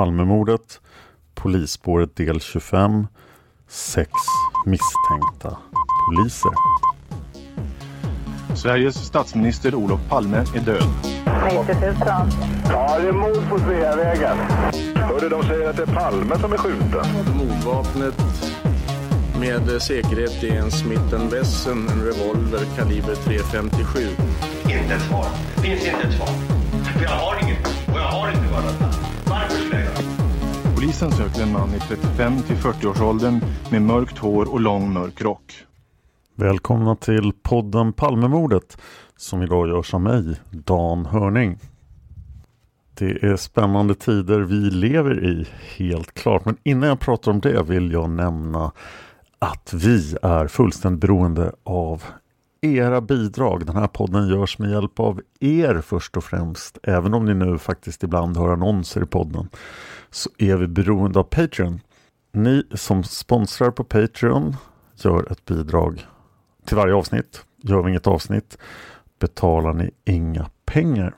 Palmemordet, polisspåret del 25, sex misstänkta poliser. Sveriges statsminister Olof Palme är död. 90 000. Ja, det är mord på Sveavägen. Hörde de säger att det är Palme som är skjuten. Mordvapnet med säkerhet är en Smith Wesson, en revolver kaliber .357. Inte ett svar. Finns inte ett svar. För jag har inget. Och jag har inte varit Polisen söker en man i 35 till 40-årsåldern med mörkt hår och lång mörk rock. Välkomna till podden Palmemordet som idag görs av mig, Dan Hörning. Det är spännande tider vi lever i, helt klart. Men innan jag pratar om det vill jag nämna att vi är fullständigt beroende av era bidrag. Den här podden görs med hjälp av er först och främst. Även om ni nu faktiskt ibland hör annonser i podden så är vi beroende av Patreon. Ni som sponsrar på Patreon gör ett bidrag till varje avsnitt. Gör vi inget avsnitt betalar ni inga pengar.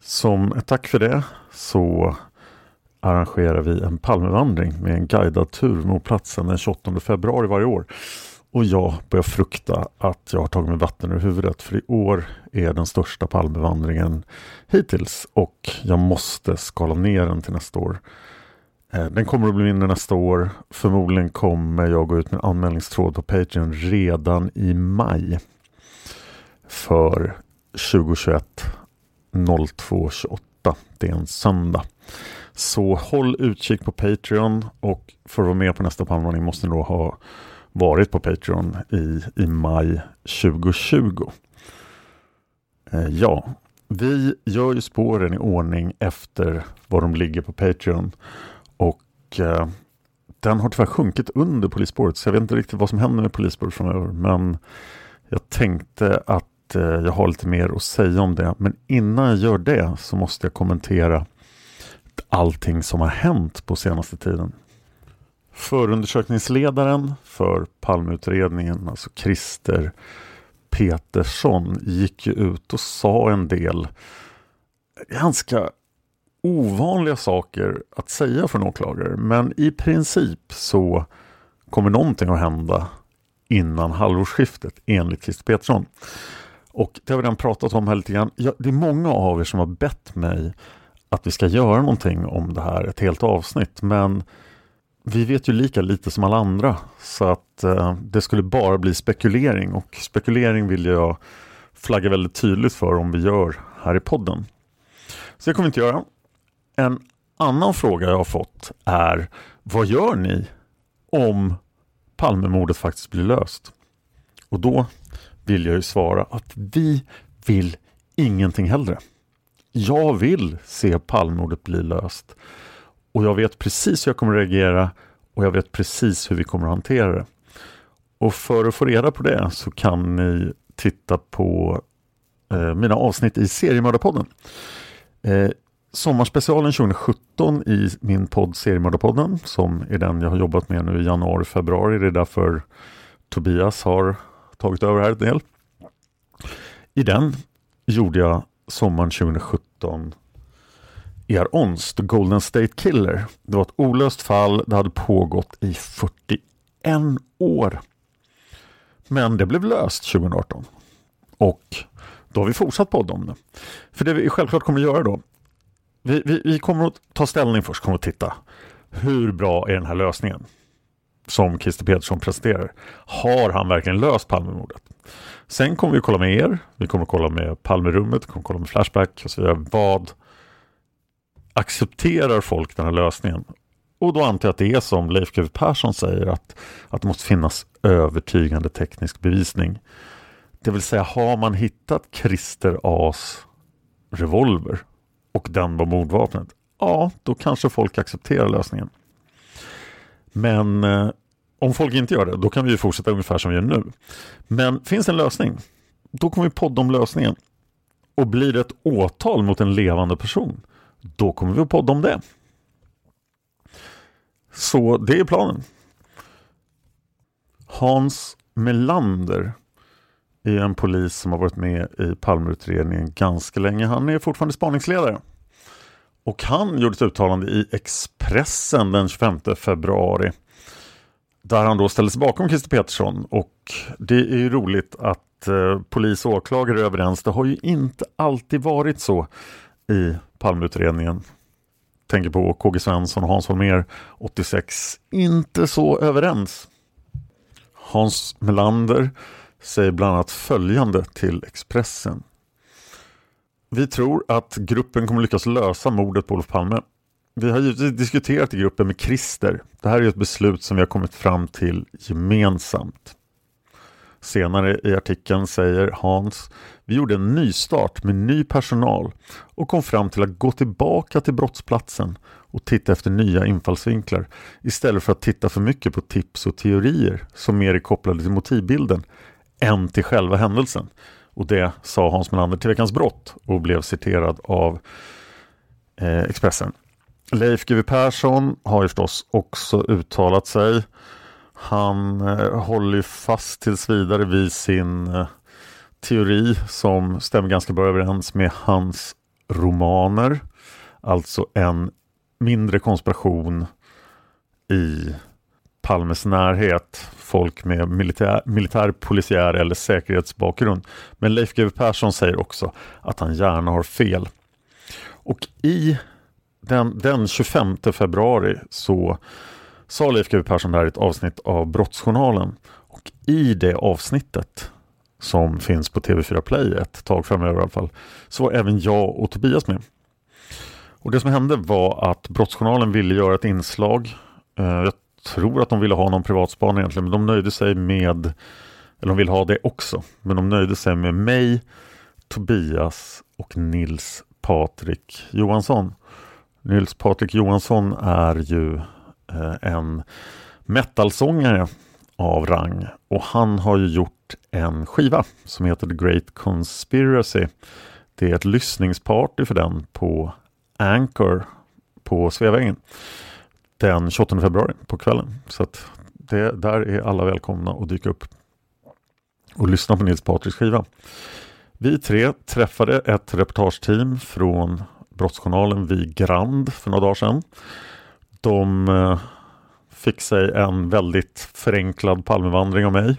Som ett tack för det så arrangerar vi en Palmevandring med en guidad tur mot platsen den 28 februari varje år. Och jag börjar frukta att jag har tagit mig vatten ur huvudet för i år är den största Palmevandringen hittills och jag måste skala ner den till nästa år. Eh, den kommer att bli mindre nästa år. Förmodligen kommer jag gå ut med anmälningstråd på Patreon redan i maj. För 2021 0228. Det är en söndag. Så håll utkik på Patreon och för att vara med på nästa palmvandring måste ni då ha varit på Patreon i, i maj 2020. Eh, ja, vi gör ju spåren i ordning efter var de ligger på Patreon och eh, den har tyvärr sjunkit under polisspåret så jag vet inte riktigt vad som händer med polisspåret framöver men jag tänkte att eh, jag har lite mer att säga om det men innan jag gör det så måste jag kommentera allting som har hänt på senaste tiden. Förundersökningsledaren för Palmeutredningen, alltså Christer Petersson, gick ju ut och sa en del ganska ovanliga saker att säga för en åklagare. Men i princip så kommer någonting att hända innan halvårsskiftet enligt Christer Petersson. Och det har vi redan pratat om här lite grann. Ja, det är många av er som har bett mig att vi ska göra någonting om det här, ett helt avsnitt. Men vi vet ju lika lite som alla andra så att eh, det skulle bara bli spekulering och spekulering vill jag flagga väldigt tydligt för om vi gör här i podden. Så det kommer vi inte göra. En annan fråga jag har fått är vad gör ni om Palmemordet faktiskt blir löst? Och då vill jag ju svara att vi vill ingenting hellre. Jag vill se Palmemordet bli löst och jag vet precis hur jag kommer reagera och jag vet precis hur vi kommer att hantera det. Och för att få reda på det så kan ni titta på eh, mina avsnitt i Seriemördarpodden. Eh, sommarspecialen 2017 i min podd Seriemördarpodden som är den jag har jobbat med nu i januari, februari. Det är därför Tobias har tagit över här en del. I den gjorde jag sommaren 2017 er Onst The Golden State Killer. Det var ett olöst fall. Det hade pågått i 41 år. Men det blev löst 2018. Och då har vi fortsatt podda om det. För det vi självklart kommer att göra då. Vi, vi, vi kommer att ta ställning först, kommer att titta. Hur bra är den här lösningen? Som Christer Petersson presenterar. Har han verkligen löst Palmemordet? Sen kommer vi att kolla med er. Vi kommer att kolla med Palmerummet, vi kommer att kolla med Flashback och så vidare. Vad accepterar folk den här lösningen? Och då antar jag att det är som Leif GW Persson säger att, att det måste finnas övertygande teknisk bevisning. Det vill säga har man hittat Christer As revolver och den var mordvapnet, ja då kanske folk accepterar lösningen. Men eh, om folk inte gör det, då kan vi fortsätta ungefär som vi gör nu. Men finns en lösning, då kommer vi podda om lösningen. Och blir det ett åtal mot en levande person, då kommer vi att podda om det. Så det är planen. Hans Melander är en polis som har varit med i Palmeutredningen ganska länge. Han är fortfarande spaningsledare. Och han gjorde ett uttalande i Expressen den 25 februari där han då ställde sig bakom Christer Petersson och det är ju roligt att eh, polis och åklagare är överens. Det har ju inte alltid varit så i Palmeutredningen. Tänker på KG Svensson och Hans Holmér 86. Inte så överens. Hans Melander säger bland annat följande till Expressen. Vi tror att gruppen kommer lyckas lösa mordet på Olof Palme. Vi har givetvis diskuterat i gruppen med Christer. Det här är ett beslut som vi har kommit fram till gemensamt. Senare i artikeln säger Hans Vi gjorde en nystart med ny personal och kom fram till att gå tillbaka till brottsplatsen och titta efter nya infallsvinklar istället för att titta för mycket på tips och teorier som mer är kopplade till motivbilden än till själva händelsen. Och det sa Hans Melander till Veckans Brott och blev citerad av eh, Expressen. Leif GW Persson har ju förstås också uttalat sig. Han eh, håller fast tills vidare vid sin eh, teori som stämmer ganska bra överens med hans romaner. Alltså en mindre konspiration i Palmes närhet. Folk med militär, militär polisiär eller säkerhetsbakgrund. Men Leif GW Persson säger också att han gärna har fel. Och i den, den 25 februari så sa Leif GW Persson det här i ett avsnitt av Brottsjournalen. Och i det avsnittet som finns på TV4 Play ett tag framöver i alla fall, så var även jag och Tobias med. Och det som hände var att Brottsjournalen ville göra ett inslag. Eh, jag tror att de ville ha någon privatspaning egentligen, men de nöjde sig med, eller de vill ha det också, men de nöjde sig med mig, Tobias och Nils Patrik Johansson. Nils Patrik Johansson är ju Eh, en metalsångare av rang och han har ju gjort en skiva som heter The Great Conspiracy. Det är ett lyssningsparty för den på Anchor på Sveavägen den 28 februari på kvällen. Så att det, där är alla välkomna att dyka upp och lyssna på Nils Patriks skiva. Vi tre träffade ett reportageteam från Brottsjournalen vid Grand för några dagar sedan. De eh, fick sig en väldigt förenklad Palmevandring av mig.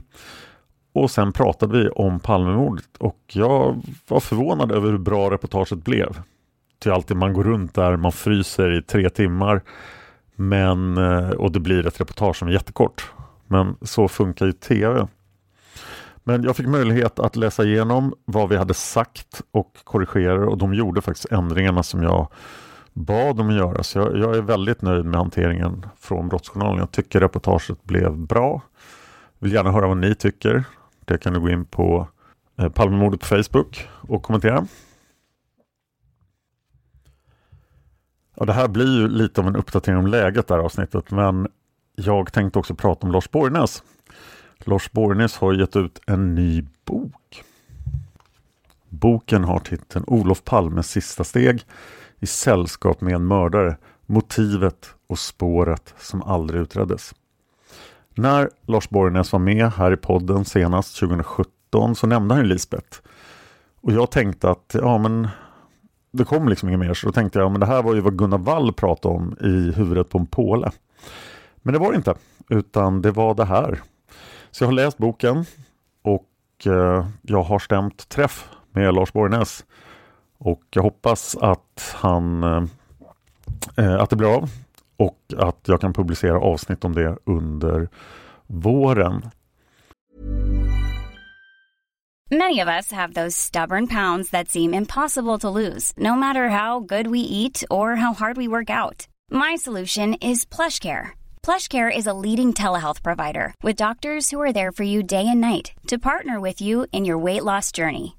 Och sen pratade vi om Palmemordet och jag var förvånad över hur bra reportaget blev. Till alltid man går runt där, man fryser i tre timmar men, eh, och det blir ett reportage som är jättekort. Men så funkar ju TV. Men jag fick möjlighet att läsa igenom vad vi hade sagt och korrigera och de gjorde faktiskt ändringarna som jag bad dem att göra. Så jag, jag är väldigt nöjd med hanteringen från Brottsjournalen. Jag tycker reportaget blev bra. Vill gärna höra vad ni tycker. Det kan du gå in på eh, Palmemordet på Facebook och kommentera. Ja, det här blir ju lite av en uppdatering om läget det här avsnittet men jag tänkte också prata om Lars Borgnäs. Lars Borgnäs har gett ut en ny bok. Boken har titeln Olof Palmes sista steg i sällskap med en mördare, motivet och spåret som aldrig utreddes. När Lars Borgnäs var med här i podden senast 2017 så nämnde han Lisbeth. Och jag tänkte att ja men det kom liksom inget mer så då tänkte jag men det här var ju vad Gunnar Wall pratade om i huvudet på en påle. Men det var det inte utan det var det här. Så jag har läst boken och eh, jag har stämt träff med Lars Borgnäs. Och jag hoppas att han eh, eh, att det blir av och att jag kan publicera avsnitt om det under våren. Many of us have those stubborn pounds that seem impossible to lose, no matter how good we eat or how hard we work out. My solution is PlushCare. PlushCare is a leading telehealth provider with doctors who are there for you day and night to partner with you in your weight loss journey.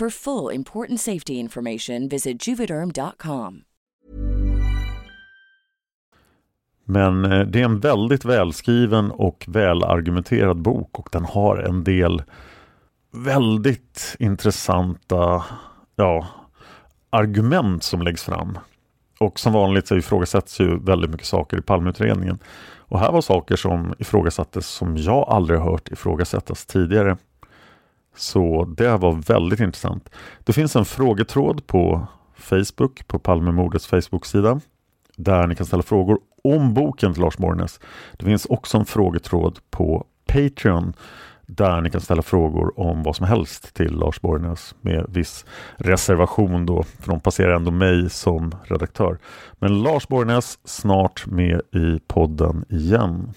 For full important safety information, visit juvederm.com. Men eh, det är en väldigt välskriven och välargumenterad bok och den har en del väldigt intressanta ja, argument som läggs fram. Och som vanligt så ifrågasätts ju väldigt mycket saker i Palmeutredningen. Och här var saker som ifrågasattes som jag aldrig hört ifrågasättas tidigare. Så det var väldigt intressant. Det finns en frågetråd på Facebook, på Palmemordets Facebook-sida, där ni kan ställa frågor om boken till Lars Borgnäs. Det finns också en frågetråd på Patreon där ni kan ställa frågor om vad som helst till Lars Borgnäs med viss reservation då, för de passerar ändå mig som redaktör. Men Lars Borgnäs snart med i podden igen.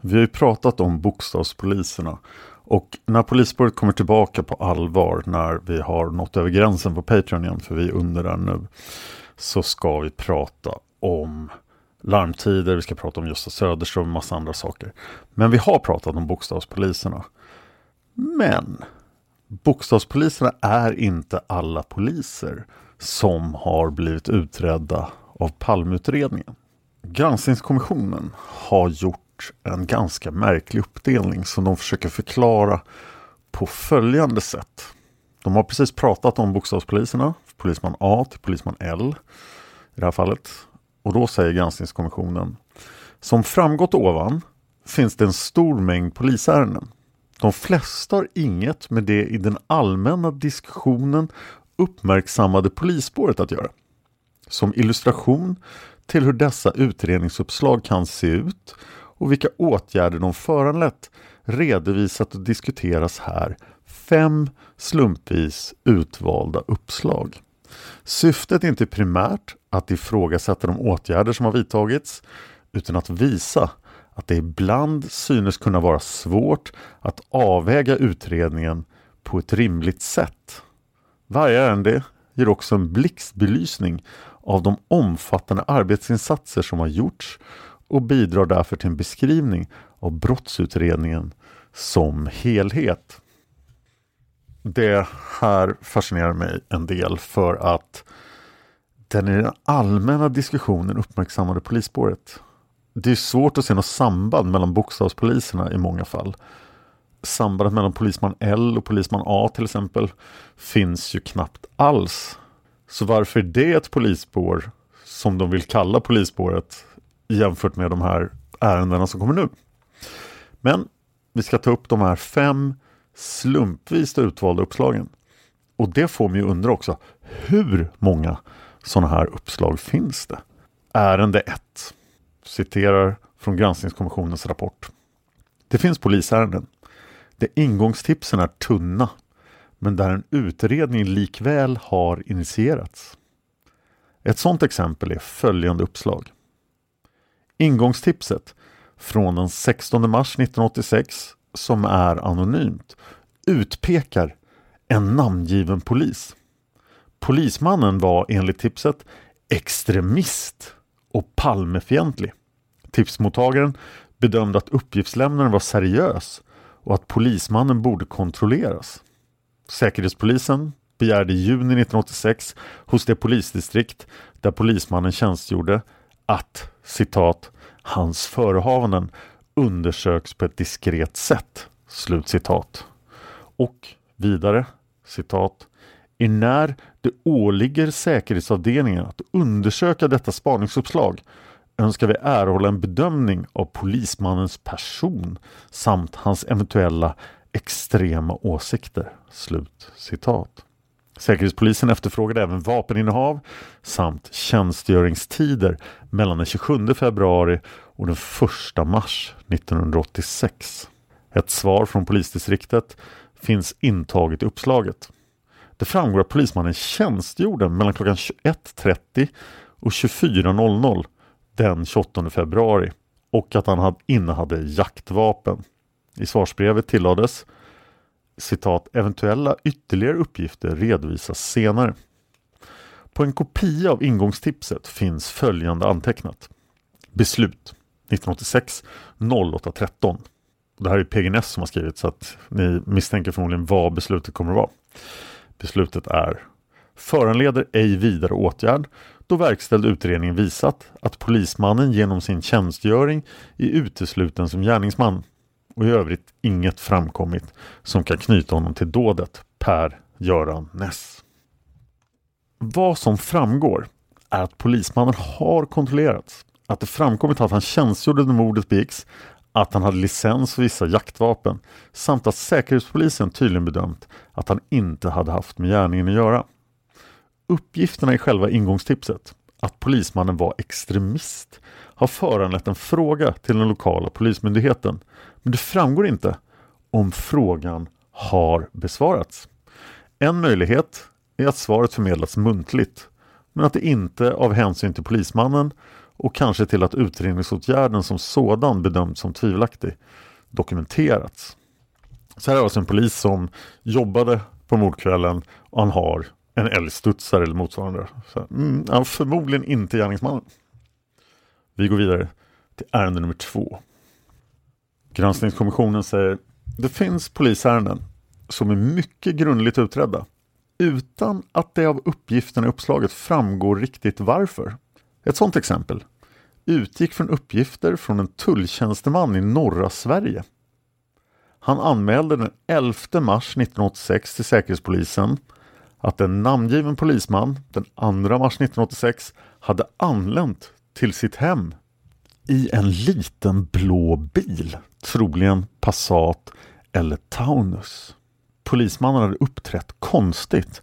Vi har ju pratat om bokstavspoliserna och när polisspåret kommer tillbaka på allvar när vi har nått över gränsen på Patreon igen, för vi är under där nu, så ska vi prata om larmtider, vi ska prata om Gösta Söderström och massa andra saker. Men vi har pratat om bokstavspoliserna. Men bokstavspoliserna är inte alla poliser som har blivit utredda av Palmeutredningen. Granskningskommissionen har gjort en ganska märklig uppdelning som de försöker förklara på följande sätt. De har precis pratat om bokstavspoliserna, polisman A till polisman L i det här fallet. Och då säger granskningskommissionen Som framgått ovan finns det en stor mängd polisärenden. De flesta har inget med det i den allmänna diskussionen uppmärksammade polisspåret att göra. Som illustration till hur dessa utredningsuppslag kan se ut och vilka åtgärder de föranlett redovisat och diskuteras här fem slumpvis utvalda uppslag. Syftet är inte primärt att ifrågasätta de åtgärder som har vidtagits utan att visa att det ibland synes kunna vara svårt att avväga utredningen på ett rimligt sätt. Varje ärende ger också en blixtbelysning av de omfattande arbetsinsatser som har gjorts och bidrar därför till en beskrivning av brottsutredningen som helhet. Det här fascinerar mig en del för att den i den allmänna diskussionen uppmärksammade polisspåret. Det är svårt att se något samband mellan bokstavspoliserna i många fall. Sambandet mellan polisman L och polisman A till exempel finns ju knappt alls. Så varför är det ett polisspår som de vill kalla polisspåret jämfört med de här ärendena som kommer nu? Men vi ska ta upp de här fem slumpvis utvalda uppslagen. Och det får mig att undra också, hur många sådana här uppslag finns det? Ärende 1 citerar från granskningskommissionens rapport. Det finns polisärenden där ingångstipsen är tunna men där en utredning likväl har initierats. Ett sådant exempel är följande uppslag. Ingångstipset från den 16 mars 1986 som är anonymt utpekar en namngiven polis. Polismannen var enligt tipset extremist och Palmefientlig. Tipsmottagaren bedömde att uppgiftslämnaren var seriös och att polismannen borde kontrolleras. Säkerhetspolisen begärde i juni 1986 hos det polisdistrikt där polismannen tjänstgjorde att citat hans förehavanden undersöks på ett diskret sätt. Slut citat. Och vidare citat när det åligger säkerhetsavdelningen att undersöka detta spaningsuppslag önskar vi erhålla en bedömning av polismannens person samt hans eventuella extrema åsikter. Slut citat. Säkerhetspolisen efterfrågade även vapeninnehav samt tjänstgöringstider mellan den 27 februari och den 1 mars 1986. Ett svar från polisdistriktet finns intaget i uppslaget. Det framgår att polismannen tjänstgjorde mellan klockan 21.30 och 24.00 den 28 februari och att han innehade jaktvapen. I svarsbrevet tillades citat eventuella ytterligare uppgifter redovisas senare. På en kopia av ingångstipset finns följande antecknat. Beslut 1986 0813. Det här är PGNS som har skrivit så att ni misstänker förmodligen vad beslutet kommer att vara. Beslutet är föranleder ej vidare åtgärd då verkställd utredning visat att polismannen genom sin tjänstgöring är utesluten som gärningsman och i övrigt inget framkommit som kan knyta honom till dådet Per Göran Ness. Vad som framgår är att polismannen har kontrollerats, att det framkommit att han tjänstgjorde när mordet begicks, att han hade licens för vissa jaktvapen samt att Säkerhetspolisen tydligen bedömt att han inte hade haft med gärningen att göra. Uppgifterna i själva ingångstipset, att polismannen var extremist, har föranlett en fråga till den lokala polismyndigheten. Men det framgår inte om frågan har besvarats. En möjlighet är att svaret förmedlats muntligt men att det inte av hänsyn till polismannen och kanske till att utredningsåtgärden som sådan bedömts som tvivelaktig dokumenterats. Så här har alltså en polis som jobbade på mordkvällen och han har en älgstudsare eller motsvarande. Så, mm, ja, förmodligen inte gärningsmannen. Vi går vidare till ärende nummer två. Granskningskommissionen säger det finns polisärenden som är mycket grundligt utredda utan att det av uppgifterna i uppslaget framgår riktigt varför. Ett sådant exempel utgick från uppgifter från en tulltjänsteman i norra Sverige. Han anmälde den 11 mars 1986 till Säkerhetspolisen att en namngiven polisman den 2 mars 1986 hade anlänt till sitt hem i en liten blå bil, troligen Passat eller Taunus. Polismannen hade uppträtt konstigt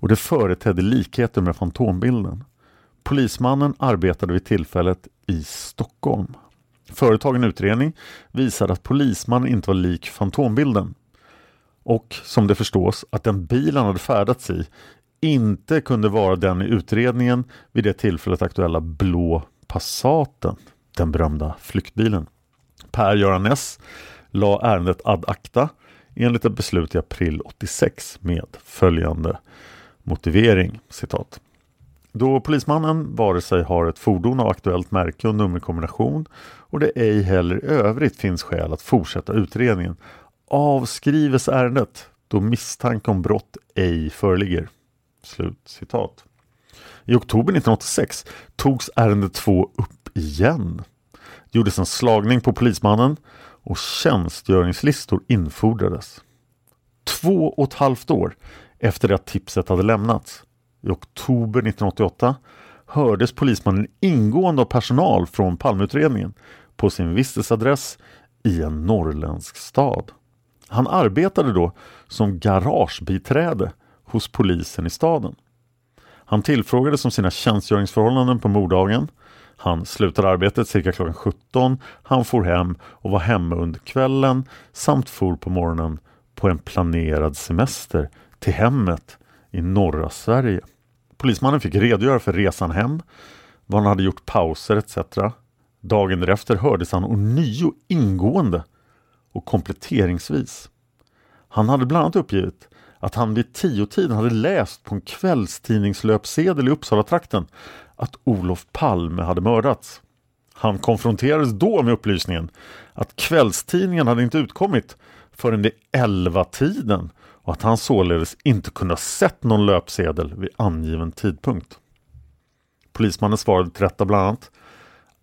och det företedde likheter med fantombilden. Polismannen arbetade vid tillfället i Stockholm. Företagen utredning visade att polismannen inte var lik fantombilden och som det förstås att den bil han hade färdats i inte kunde vara den i utredningen vid det tillfället aktuella blå Passaten, den berömda flyktbilen. Per-Göran Ness la ärendet ad acta enligt ett beslut i april 86 med följande motivering, citat. Då polismannen vare sig har ett fordon av aktuellt märke och nummerkombination och det ej heller i övrigt finns skäl att fortsätta utredningen avskrives ärendet då misstanke om brott ej föreligger. Slut citat. I oktober 1986 togs ärende 2 upp igen. Det gjordes en slagning på polismannen och tjänstgöringslistor infordrades. Två och ett halvt år efter det att tipset hade lämnats, i oktober 1988, hördes polismannen ingående av personal från Palmeutredningen på sin vistelseadress i en norrländsk stad. Han arbetade då som garagebiträde hos polisen i staden. Han tillfrågades om sina tjänstgöringsförhållanden på morddagen. Han slutade arbetet cirka klockan 17. Han for hem och var hemma under kvällen samt for på morgonen på en planerad semester till hemmet i norra Sverige. Polismannen fick redogöra för resan hem, vad han hade gjort pauser etc. Dagen därefter hördes han ånyo ingående och kompletteringsvis. Han hade bland annat uppgivit att han vid tiotiden hade läst på en kvällstidningslöpsedel i Uppsala-trakten att Olof Palme hade mördats. Han konfronterades då med upplysningen att kvällstidningen hade inte utkommit förrän vid elva tiden och att han således inte kunde ha sett någon löpsedel vid angiven tidpunkt. Polismannen svarade till detta bland annat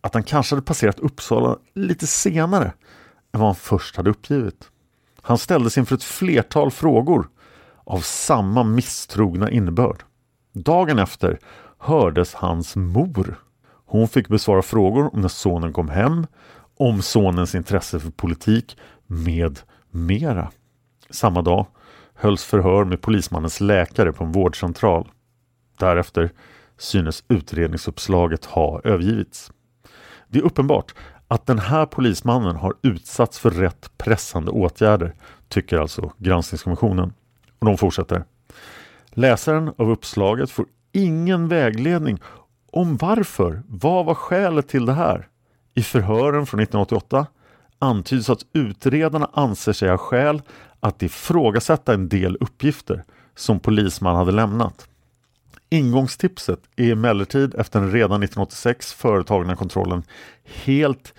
att han kanske hade passerat Uppsala lite senare än vad han först hade uppgivit. Han ställdes inför ett flertal frågor av samma misstrogna innebörd. Dagen efter hördes hans mor. Hon fick besvara frågor om när sonen kom hem, om sonens intresse för politik med mera. Samma dag hölls förhör med polismannens läkare på en vårdcentral. Därefter synes utredningsuppslaget ha övergivits. Det är uppenbart att den här polismannen har utsatts för rätt pressande åtgärder, tycker alltså granskningskommissionen. Och de fortsätter. Läsaren av uppslaget får ingen vägledning om varför. Vad var skälet till det här? I förhören från 1988 antyds att utredarna anser sig ha skäl att ifrågasätta en del uppgifter som polisman hade lämnat. Ingångstipset är emellertid efter den redan 1986 företagna kontrollen helt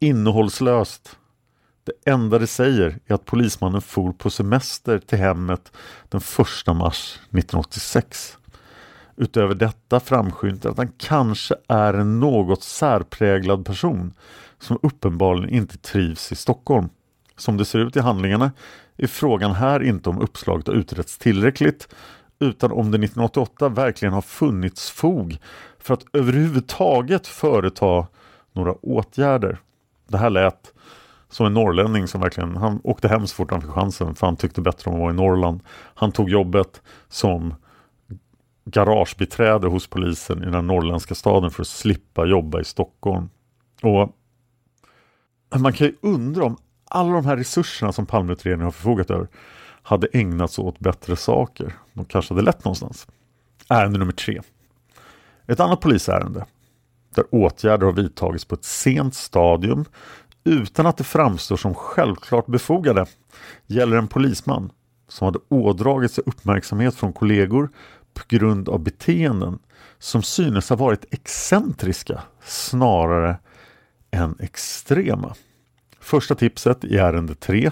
innehållslöst. Det enda det säger är att polismannen for på semester till hemmet den 1 mars 1986. Utöver detta framskymtar att han kanske är en något särpräglad person som uppenbarligen inte trivs i Stockholm. Som det ser ut i handlingarna är frågan här inte om uppslaget har utretts tillräckligt utan om det 1988 verkligen har funnits fog för att överhuvudtaget företa några åtgärder. Det här lät som en norrlänning som verkligen, han åkte hem så fort han fick chansen för han tyckte bättre om att vara i Norrland. Han tog jobbet som garagebiträde hos polisen i den norrländska staden för att slippa jobba i Stockholm. Och Man kan ju undra om alla de här resurserna som Palmeutredningen har förfogat över hade ägnats åt bättre saker. De kanske hade lett någonstans. Ärende nummer tre. Ett annat polisärende där åtgärder har vidtagits på ett sent stadium utan att det framstår som självklart befogade gäller en polisman som hade ådragit sig uppmärksamhet från kollegor på grund av beteenden som synes ha varit excentriska snarare än extrema. Första tipset i ärende 3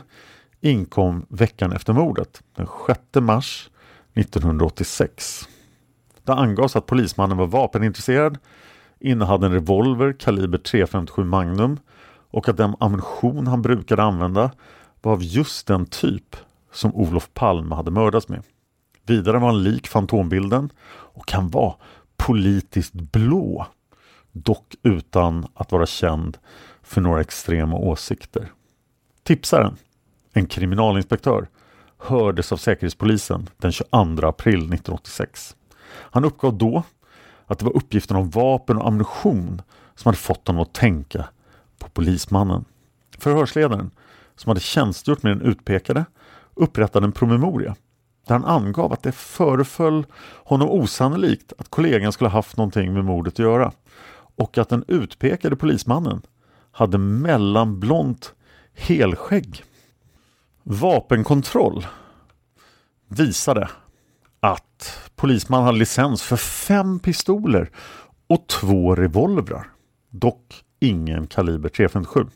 inkom veckan efter mordet, den 6 mars 1986. Det angavs att polismannen var vapenintresserad, innehade en revolver kaliber .357 Magnum och att den ammunition han brukade använda var av just den typ som Olof Palme hade mördats med. Vidare var han lik fantombilden och han var politiskt blå, dock utan att vara känd för några extrema åsikter. Tipsaren, en kriminalinspektör, hördes av Säkerhetspolisen den 22 april 1986. Han uppgav då att det var uppgiften om vapen och ammunition som hade fått honom att tänka på polismannen. Förhörsledaren, som hade tjänstgjort med den utpekade, upprättade en promemoria där han angav att det föreföll honom osannolikt att kollegan skulle haft någonting med mordet att göra och att den utpekade polismannen hade mellanblont helskägg. Vapenkontroll visade att polismannen hade licens för fem pistoler och två revolvrar. Dock ingen kaliber .357.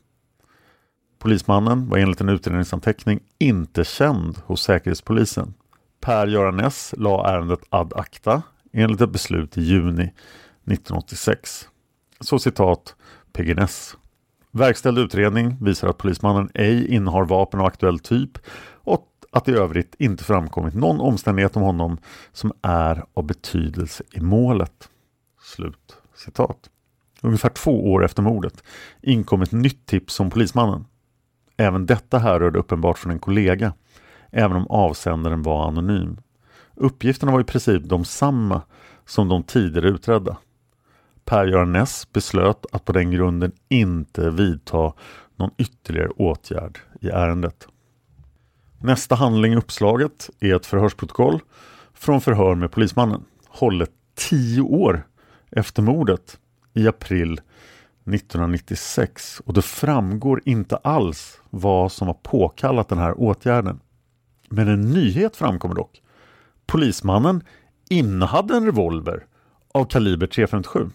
Polismannen var enligt en utredningsanteckning inte känd hos Säkerhetspolisen. Per-Göran S la ärendet ad acta enligt ett beslut i juni 1986. Så citat PGNS. Verkställd utredning visar att polismannen ej innehar vapen av aktuell typ och att i övrigt inte framkommit någon omständighet om honom som är av betydelse i målet. Slut citat. Ungefär två år efter mordet inkom ett nytt tips om polismannen. Även detta härrörde uppenbart från en kollega, även om avsändaren var anonym. Uppgifterna var i princip de samma som de tidigare utredda. Per-Göran Ness beslöt att på den grunden inte vidta någon ytterligare åtgärd i ärendet. Nästa handling i uppslaget är ett förhörsprotokoll från förhör med polismannen, hållet tio år efter mordet i april 1996 och det framgår inte alls vad som har påkallat den här åtgärden. Men en nyhet framkommer dock. Polismannen innehade en revolver av kaliber .357.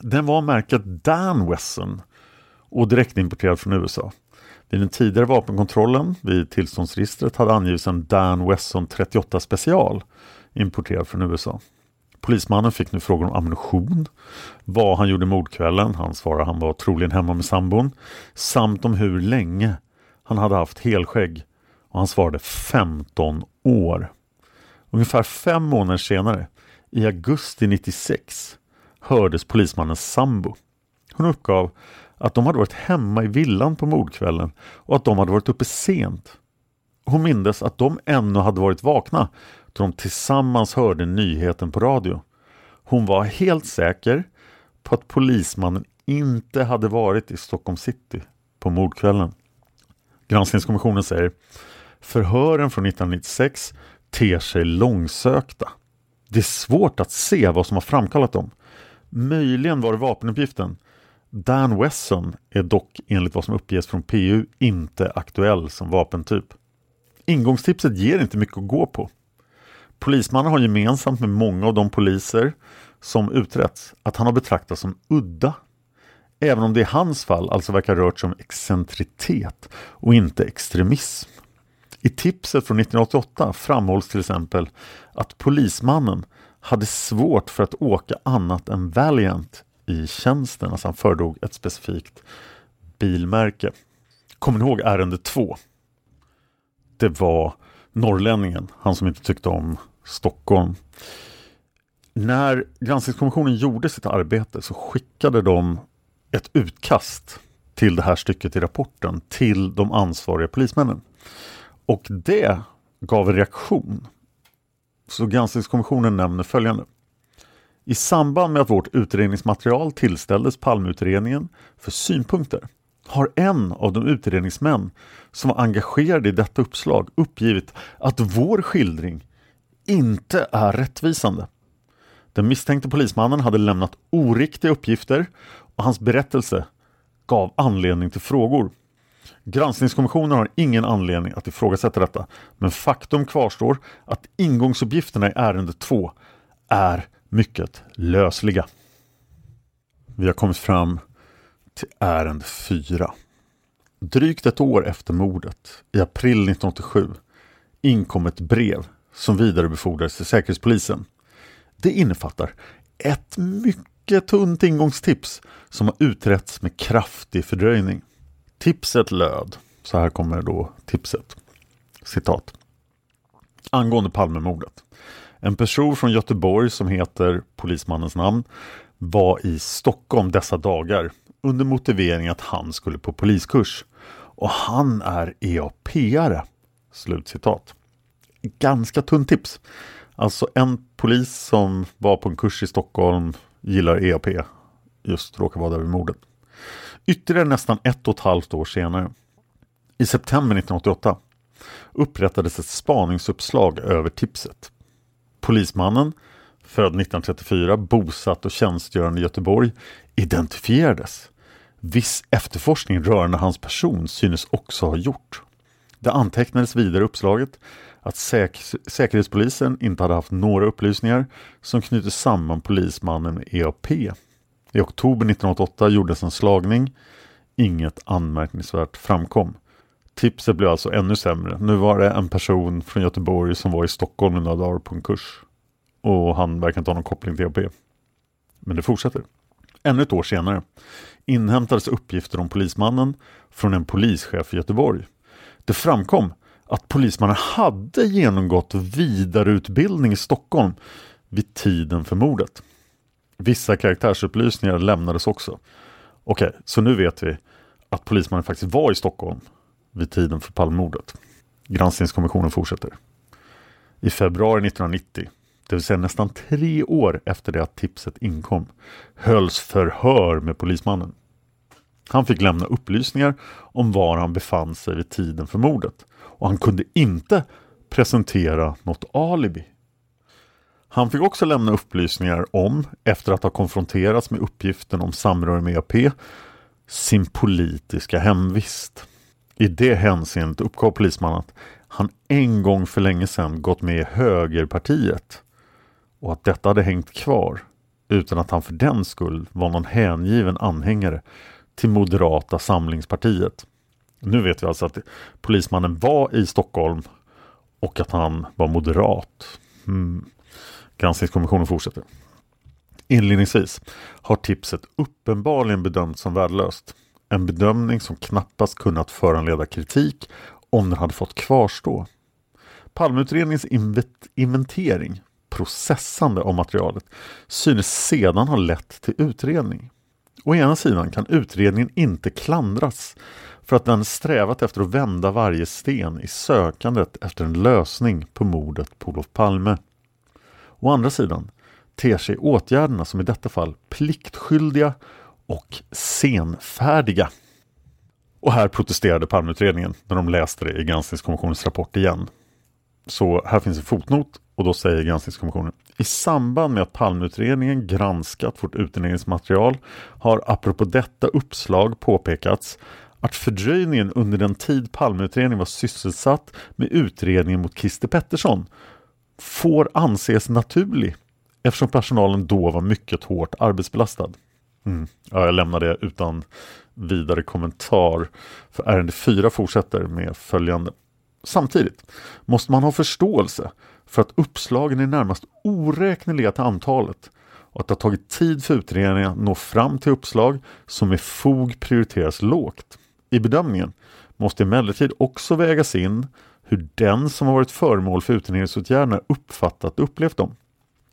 Den var märket Dan Wesson och direktimporterad från USA. Vid den tidigare vapenkontrollen vid tillståndsregistret hade angivits en Dan Wesson 38 special importerad från USA. Polismannen fick nu frågor om ammunition, vad han gjorde mordkvällen, han svarade han var troligen hemma med sambon, samt om hur länge han hade haft helskägg och han svarade 15 år. Ungefär fem månader senare, i augusti 96, hördes polismannens sambo. Hon uppgav att de hade varit hemma i villan på mordkvällen och att de hade varit uppe sent. Hon mindes att de ännu hade varit vakna då de tillsammans hörde nyheten på radio. Hon var helt säker på att polismannen inte hade varit i Stockholm city på mordkvällen. Granskningskommissionen säger Förhören från 1996 ter sig långsökta. Det är svårt att se vad som har framkallat dem. Möjligen var det vapenuppgiften. Dan Wesson är dock enligt vad som uppges från PU inte aktuell som vapentyp. Ingångstipset ger inte mycket att gå på. Polismannen har gemensamt med många av de poliser som utretts att han har betraktats som udda. Även om det i hans fall alltså verkar rört sig om excentritet och inte extremism. I tipset från 1988 framhålls till exempel att polismannen hade svårt för att åka annat än Valiant i tjänsten, alltså han föredrog ett specifikt bilmärke. Kommer ni ihåg ärende 2? Det var norrlänningen, han som inte tyckte om Stockholm. När granskningskommissionen gjorde sitt arbete så skickade de ett utkast till det här stycket i rapporten till de ansvariga polismännen. Och det gav en reaktion. Så granskningskommissionen nämner följande. I samband med att vårt utredningsmaterial tillställdes Palmeutredningen för synpunkter har en av de utredningsmän som var engagerade i detta uppslag uppgivit att vår skildring inte är rättvisande. Den misstänkte polismannen hade lämnat oriktiga uppgifter och hans berättelse gav anledning till frågor. Granskningskommissionen har ingen anledning att ifrågasätta detta, men faktum kvarstår att ingångsuppgifterna i ärende 2 är mycket lösliga. Vi har kommit fram till ärende 4. Drygt ett år efter mordet, i april 1987, inkom ett brev som vidarebefordrades till Säkerhetspolisen. Det innefattar ett mycket tunt ingångstips som har utretts med kraftig fördröjning. Tipset löd, så här kommer då tipset. Citat. Angående Palmemordet. En person från Göteborg som heter polismannens namn var i Stockholm dessa dagar under motivering att han skulle på poliskurs. Och han är EAP-are. Slutcitat. Ganska tunt tips. Alltså en polis som var på en kurs i Stockholm gillar EAP. Just råkar vara där vid mordet. Ytterligare nästan ett och ett halvt år senare, i september 1988, upprättades ett spaningsuppslag över tipset. Polismannen, född 1934, bosatt och tjänstgörande i Göteborg, identifierades. Viss efterforskning rörande hans person synes också ha gjort. Det antecknades vidare uppslaget att säk Säkerhetspolisen inte hade haft några upplysningar som knyter samman polismannen med EAP. I oktober 1988 gjordes en slagning. Inget anmärkningsvärt framkom. Tipset blev alltså ännu sämre. Nu var det en person från Göteborg som var i Stockholm några dagar på en kurs. Och han verkar inte ha någon koppling till EOP. Men det fortsätter. Ännu ett år senare inhämtades uppgifter om polismannen från en polischef i Göteborg. Det framkom att polismannen hade genomgått vidareutbildning i Stockholm vid tiden för mordet. Vissa karaktärsupplysningar lämnades också. Okej, okay, så nu vet vi att polismannen faktiskt var i Stockholm vid tiden för Palmemordet. Granskningskommissionen fortsätter. I februari 1990, det vill säga nästan tre år efter det att tipset inkom, hölls förhör med polismannen. Han fick lämna upplysningar om var han befann sig vid tiden för mordet och han kunde inte presentera något alibi. Han fick också lämna upplysningar om, efter att ha konfronterats med uppgiften om samröre med AP, sin politiska hemvist. I det hänseendet uppgav polismannen att han en gång för länge sedan gått med i högerpartiet och att detta hade hängt kvar utan att han för den skull var någon hängiven anhängare till Moderata samlingspartiet. Nu vet vi alltså att polismannen var i Stockholm och att han var moderat. Mm. Granskningskommissionen fortsätter. Inledningsvis har tipset uppenbarligen bedömts som värdelöst. En bedömning som knappast kunnat föranleda kritik om den hade fått kvarstå. Palmeutredningens inventering, processande av materialet, synes sedan ha lett till utredning. Å ena sidan kan utredningen inte klandras för att den strävat efter att vända varje sten i sökandet efter en lösning på mordet på Olof Palme. Å andra sidan ter sig åtgärderna som i detta fall pliktskyldiga och senfärdiga. Och här protesterade Palmeutredningen när de läste det i granskningskommissionens rapport igen. Så här finns en fotnot och då säger granskningskommissionen i samband med att Palmeutredningen granskat vårt utredningsmaterial har apropå detta uppslag påpekats att fördröjningen under den tid Palmeutredningen var sysselsatt med utredningen mot Christer Pettersson får anses naturlig eftersom personalen då var mycket hårt arbetsbelastad. Mm. Ja, jag lämnar det utan vidare kommentar. För ärende 4 fortsätter med följande. Samtidigt måste man ha förståelse för att uppslagen är närmast oräkneliga till antalet och att det har tagit tid för utredningen att nå fram till uppslag som med fog prioriteras lågt. I bedömningen måste emellertid också vägas in hur den som har varit föremål för utredningsåtgärderna uppfattat och upplevt dem.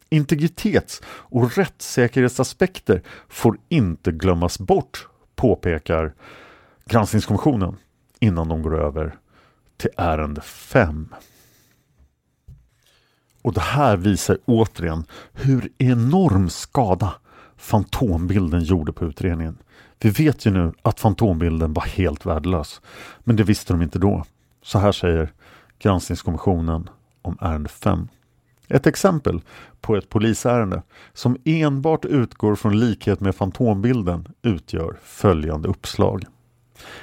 Integritets och rättssäkerhetsaspekter får inte glömmas bort, påpekar Granskningskommissionen innan de går över till ärende 5. Och det här visar återigen hur enorm skada fantombilden gjorde på utredningen. Vi vet ju nu att fantombilden var helt värdelös. Men det visste de inte då. Så här säger Granskningskommissionen om ärende 5. Ett exempel på ett polisärende som enbart utgår från likhet med fantombilden utgör följande uppslag.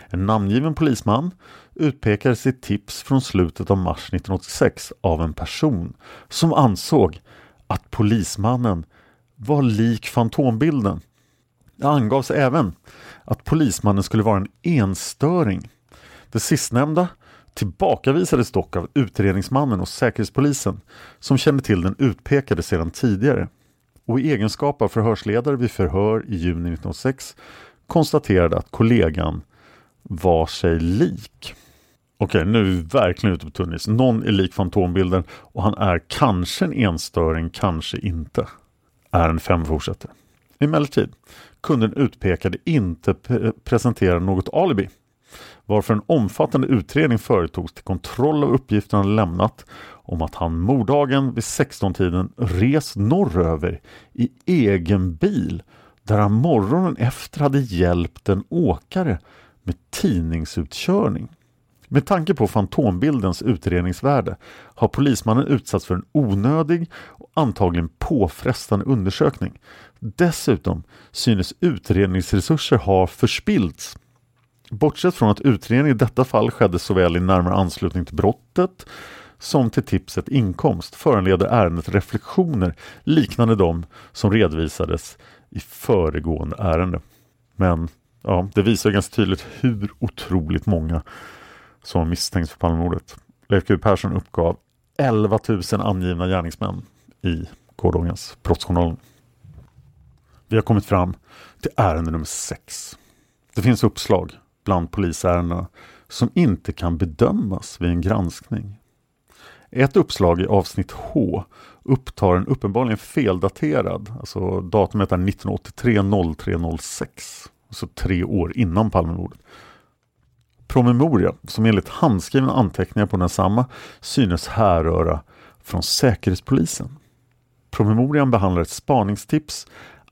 En namngiven polisman utpekades i tips från slutet av mars 1986 av en person som ansåg att polismannen var lik fantombilden. Det angavs även att polismannen skulle vara en enstöring. Det sistnämnda tillbakavisades dock av utredningsmannen och Säkerhetspolisen som kände till den utpekade sedan tidigare och i egenskap av förhörsledare vid förhör i juni 1906 konstaterade att kollegan var sig lik. Okej, nu är vi verkligen ute på tunnis. Någon är lik fantombilden och han är kanske en enstöring, kanske inte. Ärende 5 fortsätter. Emellertid kunde den utpekade inte presentera något alibi varför en omfattande utredning företogs till kontroll av uppgifterna han lämnat om att han morddagen vid 16-tiden rest norröver i egen bil där han morgonen efter hade hjälpt en åkare med tidningsutkörning. Med tanke på fantombildens utredningsvärde har polismannen utsatts för en onödig och antagligen påfrestande undersökning. Dessutom synes utredningsresurser ha förspillts. Bortsett från att utredningen i detta fall skedde såväl i närmare anslutning till brottet som till tipset inkomst föranleder ärendet reflektioner liknande de som redovisades i föregående ärende. Men ja, det visar ganska tydligt hur otroligt många som misstänks för Palmemordet. Leif GW Persson uppgav 11 000 angivna gärningsmän i gårdagens Brottsjournalen. Vi har kommit fram till ärende nummer 6. Det finns uppslag bland polisärendena som inte kan bedömas vid en granskning. Ett uppslag i avsnitt H upptar en uppenbarligen feldaterad, alltså datumet är 1983 0306, alltså tre år innan Palmemordet. Promemoria, som enligt handskrivna anteckningar på densamma synes härröra från Säkerhetspolisen. Promemorian behandlar ett spaningstips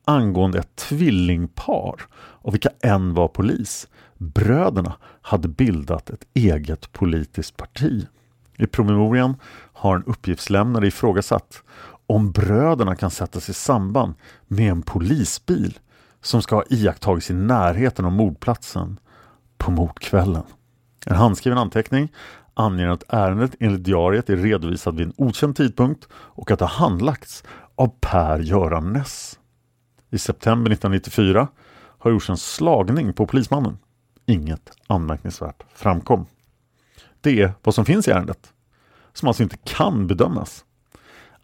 angående ett tvillingpar av vilka en var polis. Bröderna hade bildat ett eget politiskt parti. I promemorian har en uppgiftslämnare ifrågasatt om bröderna kan sättas i samband med en polisbil som ska ha iakttagits i närheten av mordplatsen på mordkvällen. En handskriven anteckning anger att ärendet enligt diariet är redovisat vid en okänd tidpunkt och att det handlagts av Per-Göran Ness. I september 1994 har gjorts en slagning på polismannen. Inget anmärkningsvärt framkom. Det är vad som finns i ärendet, som alltså inte kan bedömas.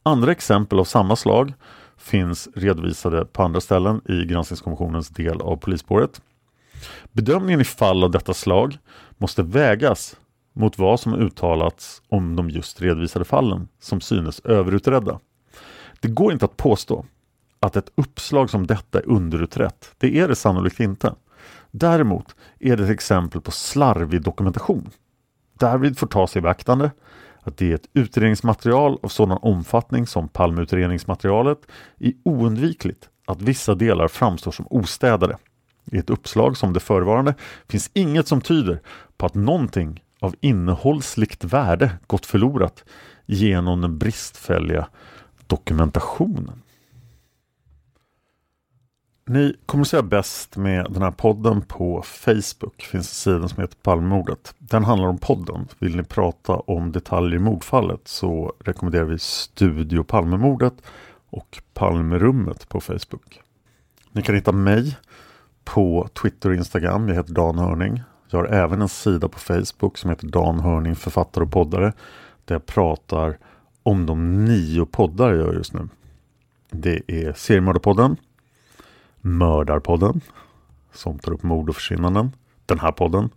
Andra exempel av samma slag finns redovisade på andra ställen i granskningskommissionens del av polisspåret. Bedömningen i fall av detta slag måste vägas mot vad som uttalats om de just redovisade fallen som synes överutredda. Det går inte att påstå att ett uppslag som detta är underutrett. Det är det sannolikt inte. Däremot är det ett exempel på slarvig dokumentation. Därvid får tas i beaktande att det är ett utredningsmaterial av sådan omfattning som Palmeutredningsmaterialet är oundvikligt att vissa delar framstår som ostädade. I ett uppslag som det förevarande finns inget som tyder på att någonting av innehållsligt värde gått förlorat genom den bristfälliga dokumentationen. Ni kommunicerar bäst med den här podden på Facebook. Det finns en sida som heter Palmemordet. Den handlar om podden. Vill ni prata om detaljer i mordfallet så rekommenderar vi Studio Palmemordet och Palmerummet på Facebook. Ni kan hitta mig på Twitter och Instagram. Jag heter Dan Hörning. Jag har även en sida på Facebook som heter Dan Hörning författare och poddare. Där jag pratar om de nio poddar jag gör just nu. Det är Seriemördarpodden, Mördarpodden som tar upp mord och försvinnanden. Den här podden.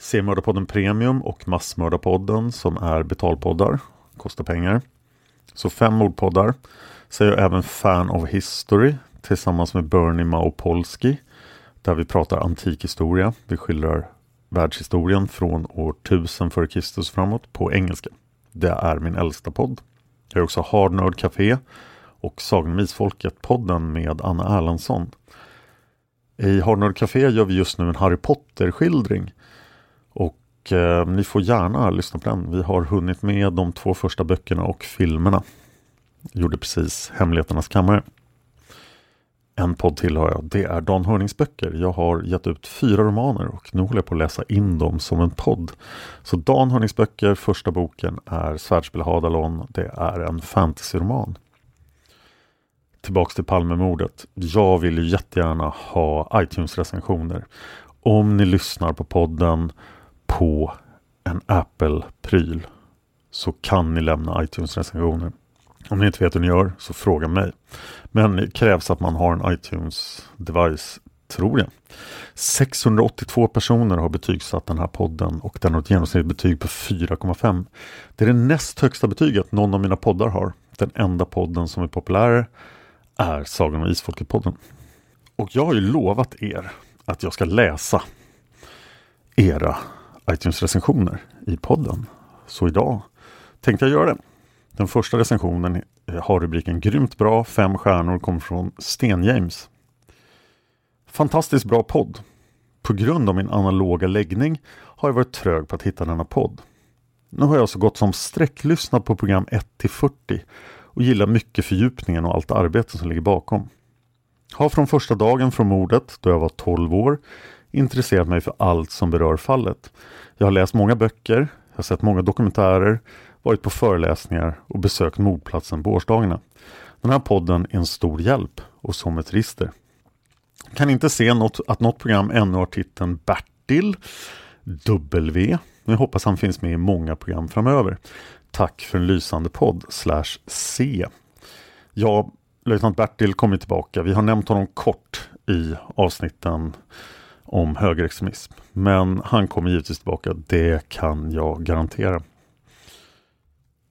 Seriemördarpodden Premium och Massmördarpodden som är betalpoddar. Kostar pengar. Så fem mordpoddar. Så är jag även Fan of History tillsammans med Bernie Maupolski där vi pratar antik historia. Vi skildrar världshistorien från år 1000 f.Kr. framåt på engelska. Det är min äldsta podd. Jag har också Hard Nerd Café och Sagan om Isfolket-podden med Anna Erlandsson. I Hard Nerd Café gör vi just nu en Harry Potter-skildring. Och eh, ni får gärna lyssna på den. Vi har hunnit med de två första böckerna och filmerna. Gjorde precis Hemligheternas kammare. En podd till har jag. Det är Dan Hörnings böcker. Jag har gett ut fyra romaner och nu håller jag på att läsa in dem som en podd. Så Dan Hörnings böcker, första boken är Svärdspel Hadalon. Det är en fantasyroman. Tillbaks till Palmemordet. Jag vill ju jättegärna ha iTunes-recensioner. Om ni lyssnar på podden på en Apple-pryl så kan ni lämna iTunes-recensioner. Om ni inte vet hur ni gör så fråga mig. Men det krävs att man har en iTunes-device, tror jag. 682 personer har betygsatt den här podden och den har ett genomsnittligt betyg på 4,5. Det är det näst högsta betyget någon av mina poddar har. Den enda podden som är populär är Sagan om Isfolket-podden. Och jag har ju lovat er att jag ska läsa era iTunes-recensioner i podden. Så idag tänkte jag göra det. Den första recensionen eh, har rubriken Grymt bra, fem stjärnor, kommer från Sten James. Fantastiskt bra podd. på grund av min analoga läggning har jag varit trög på att hitta denna podd. Nu har jag så gott som sträcklyssnat på program 1 40 och gillar mycket fördjupningen och allt arbete som ligger bakom. Har från första dagen från mordet, då jag var 12 år, intresserat mig för allt som berör fallet. Jag har läst många böcker, jag har sett många dokumentärer, varit på föreläsningar och besökt mordplatsen på årsdagarna. Den här podden är en stor hjälp och som ett register. Kan inte se något, att något program ännu har titeln Bertil W. Men jag hoppas han finns med i många program framöver. Tack för en lysande podd slash C. Ja, löjtnant Bertil kommer tillbaka. Vi har nämnt honom kort i avsnitten om högerextremism. Men han kommer givetvis tillbaka, det kan jag garantera.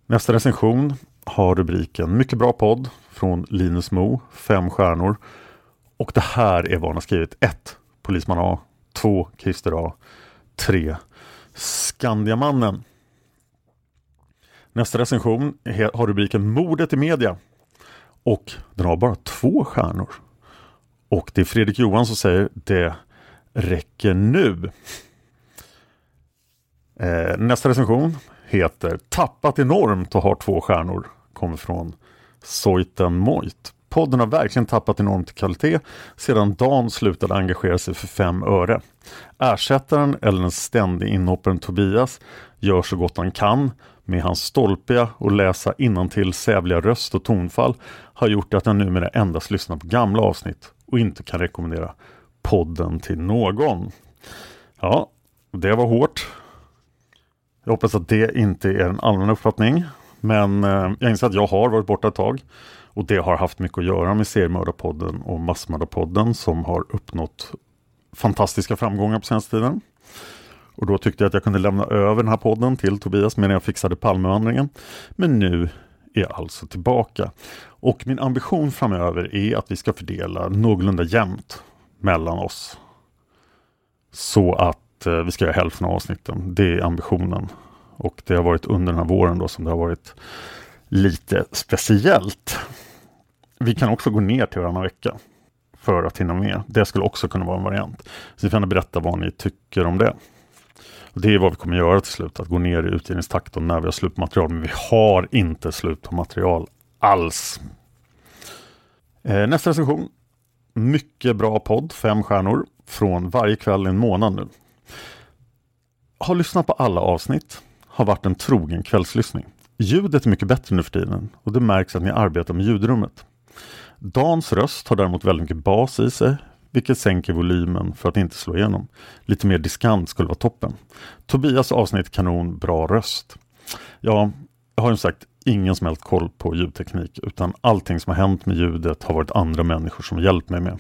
Nästa recension har rubriken Mycket bra podd från Linus Mo, fem stjärnor. Och det här är vad han har skrivit. 1. Polisman A. 2. Christer A. 3. Skandiamannen. Nästa recension har rubriken Mordet i media. Och den har bara två stjärnor. Och det är Fredrik Johan som säger det räcker nu. Eh, nästa recension heter Tappat enormt och har två stjärnor. Kommer från Soiten Moit. Podden har verkligen tappat enormt i kvalitet sedan Dan slutade engagera sig för fem öre. Ersättaren eller den ständige inhopparen Tobias gör så gott han kan med hans stolpiga och läsa innantill sävliga röst och tonfall har gjort att jag numera endast lyssnar på gamla avsnitt och inte kan rekommendera podden till någon. Ja, det var hårt. Jag hoppas att det inte är en allmän uppfattning. Men eh, jag inser att jag har varit borta ett tag. Och det har haft mycket att göra med seriemördarpodden och massmördarpodden som har uppnått fantastiska framgångar på senaste tiden. Och då tyckte jag att jag kunde lämna över den här podden till Tobias medan jag fixade Palmevandringen. Men nu är jag alltså tillbaka. Och min ambition framöver är att vi ska fördela någorlunda jämnt mellan oss. Så att att eh, vi ska göra hälften av avsnitten. Det är ambitionen. Och det har varit under den här våren då som det har varit lite speciellt. Vi kan också gå ner till varannan vecka för att hinna med. Det skulle också kunna vara en variant. Så ni får gärna berätta vad ni tycker om det. Det är vad vi kommer göra till slut, att gå ner i utgivningstakten när vi har slut på material. Men vi har inte slut på material alls. Eh, nästa recension. Mycket bra podd, fem stjärnor, från varje kväll i en månad nu. Har lyssnat på alla avsnitt, har varit en trogen kvällslyssning. Ljudet är mycket bättre nu för tiden och det märks att ni arbetar med ljudrummet. Dans röst har däremot väldigt mycket bas i sig, vilket sänker volymen för att inte slå igenom. Lite mer diskant skulle vara toppen. Tobias avsnitt kanon, bra röst. Ja, jag har ju sagt ingen som helst koll på ljudteknik utan allting som har hänt med ljudet har varit andra människor som hjälpt mig med.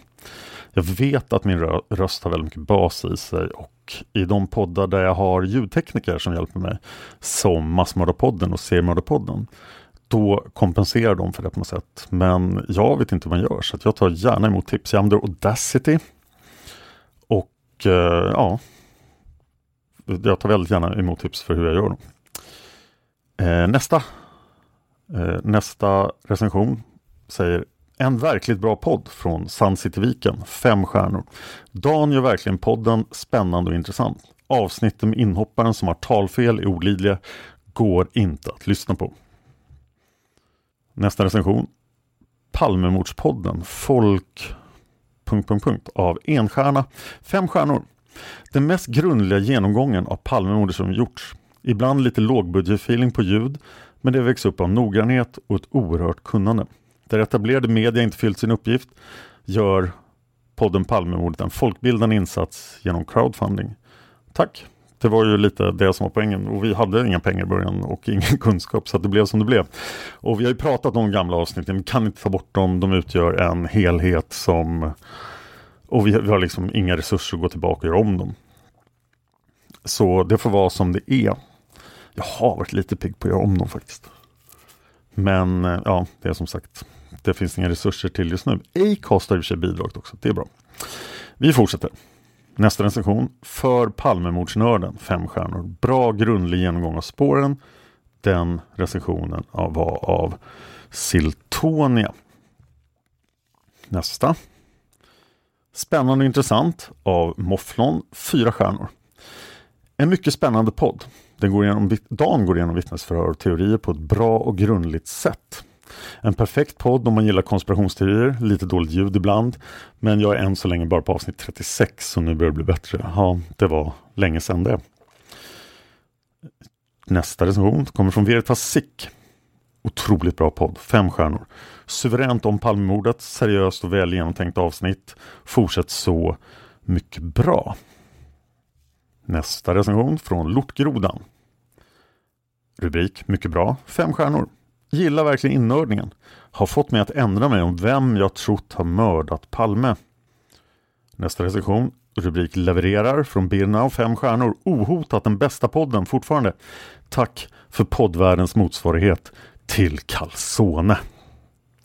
Jag vet att min röst har väldigt mycket bas i sig och i de poddar där jag har ljudtekniker som hjälper mig, som Massmördarpodden och Seriemördarpodden, då kompenserar de för det på något sätt. Men jag vet inte hur man gör så jag tar gärna emot tips. Jag använder Audacity. Och eh, ja, jag tar väldigt gärna emot tips för hur jag gör dem. Eh, nästa, eh, nästa recension säger en verkligt bra podd från Sun City-viken, fem stjärnor. Dan gör verkligen podden spännande och intressant. Avsnitten med inhopparen som har talfel är olidliga, går inte att lyssna på. Nästa recension. Palmemordspodden Folk... Punkt, punkt, punkt, av Enstjärna. Fem stjärnor. Den mest grundliga genomgången av Palmemordet som gjorts. Ibland lite lågbudgetfeeling på ljud, men det vägs upp av noggrannhet och ett oerhört kunnande. Där etablerade media inte fyllt sin uppgift gör podden Palmemordet en folkbildande insats genom crowdfunding. Tack! Det var ju lite det som var poängen och vi hade inga pengar i början och ingen kunskap så det blev som det blev. Och vi har ju pratat om gamla avsnitten, vi kan inte ta bort dem, de utgör en helhet som och vi, har liksom inga resurser att gå tillbaka och göra om dem. Så det får vara som det är. Jag har varit lite pigg på att göra om dem faktiskt. Men eh, ja, det är som sagt, det finns inga resurser till just nu. Acast har i och för sig bidragit också, det är bra. Vi fortsätter. Nästa recension. För Palmemordsnörden, fem stjärnor. Bra grundlig genomgång av spåren. Den recensionen var av Siltonia. Nästa. Spännande och intressant av Mofflon, fyra stjärnor. En mycket spännande podd. Den går igenom, Dan går igenom vittnesförhör och teorier på ett bra och grundligt sätt. En perfekt podd om man gillar konspirationsteorier, lite dåligt ljud ibland. Men jag är än så länge bara på avsnitt 36 så nu börjar det bli bättre. Ja, det var länge sedan det. Nästa recension kommer från Veritas Sick. Otroligt bra podd, fem stjärnor. Suveränt om Palmemordet, seriöst och väl genomtänkt avsnitt. Fortsätt så mycket bra. Nästa recension från Lortgrodan. Rubrik Mycket bra, fem stjärnor. Gillar verkligen innördningen. Har fått mig att ändra mig om vem jag trott har mördat Palme. Nästa recension Rubrik levererar från Birna och fem stjärnor. Ohotat den bästa podden fortfarande. Tack för poddvärldens motsvarighet till Calzone.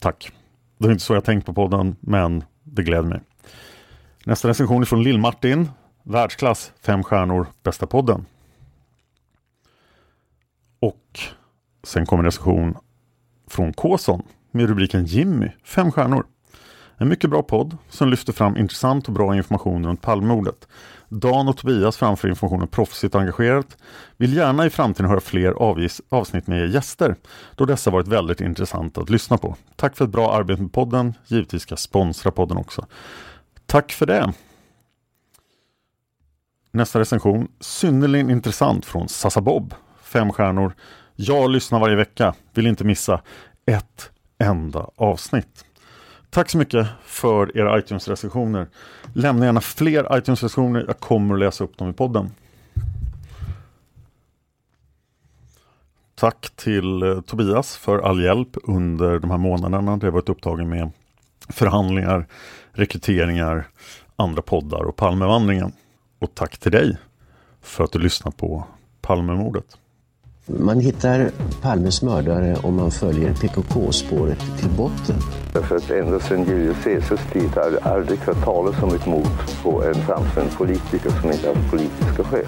Tack. Det är inte så jag tänkt på podden, men det gläder mig. Nästa recension är från Lill-Martin. Världsklass, fem stjärnor, bästa podden. Och sen kommer recension från Kåson med rubriken Jimmy, fem stjärnor. En mycket bra podd som lyfter fram intressant och bra information runt Palmemordet. Dan och Tobias framför informationen proffsigt och engagerat. Vill gärna i framtiden höra fler avsnitt med er gäster då dessa varit väldigt intressanta att lyssna på. Tack för ett bra arbete med podden. Givetvis ska sponsra podden också. Tack för det! Nästa recension, synnerligen intressant från Sassa Bob. Fem stjärnor. Jag lyssnar varje vecka, vill inte missa ett enda avsnitt. Tack så mycket för era iTunes-recensioner. Lämna gärna fler iTunes-recensioner. Jag kommer att läsa upp dem i podden. Tack till eh, Tobias för all hjälp under de här månaderna. Det har varit upptagen med förhandlingar, rekryteringar, andra poddar och Palmevandringen. Och tack till dig för att du lyssnar på Palmemordet. Man hittar Palmes mördare om man följer PKK-spåret till botten. Därför att ända sedan Julius Caesars tid har det aldrig hört talas om ett mord på en framstående politiker som inte haft politiska skäl.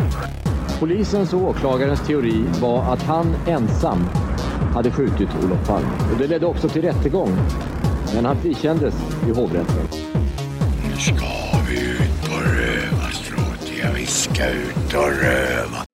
Polisens och åklagarens teori var att han ensam hade skjutit Olof Palme. Och det ledde också till rättegång. Men han frikändes i hovrätten. Nu ska vi ut på rövarstråt. Ja, vi ska ut och röva.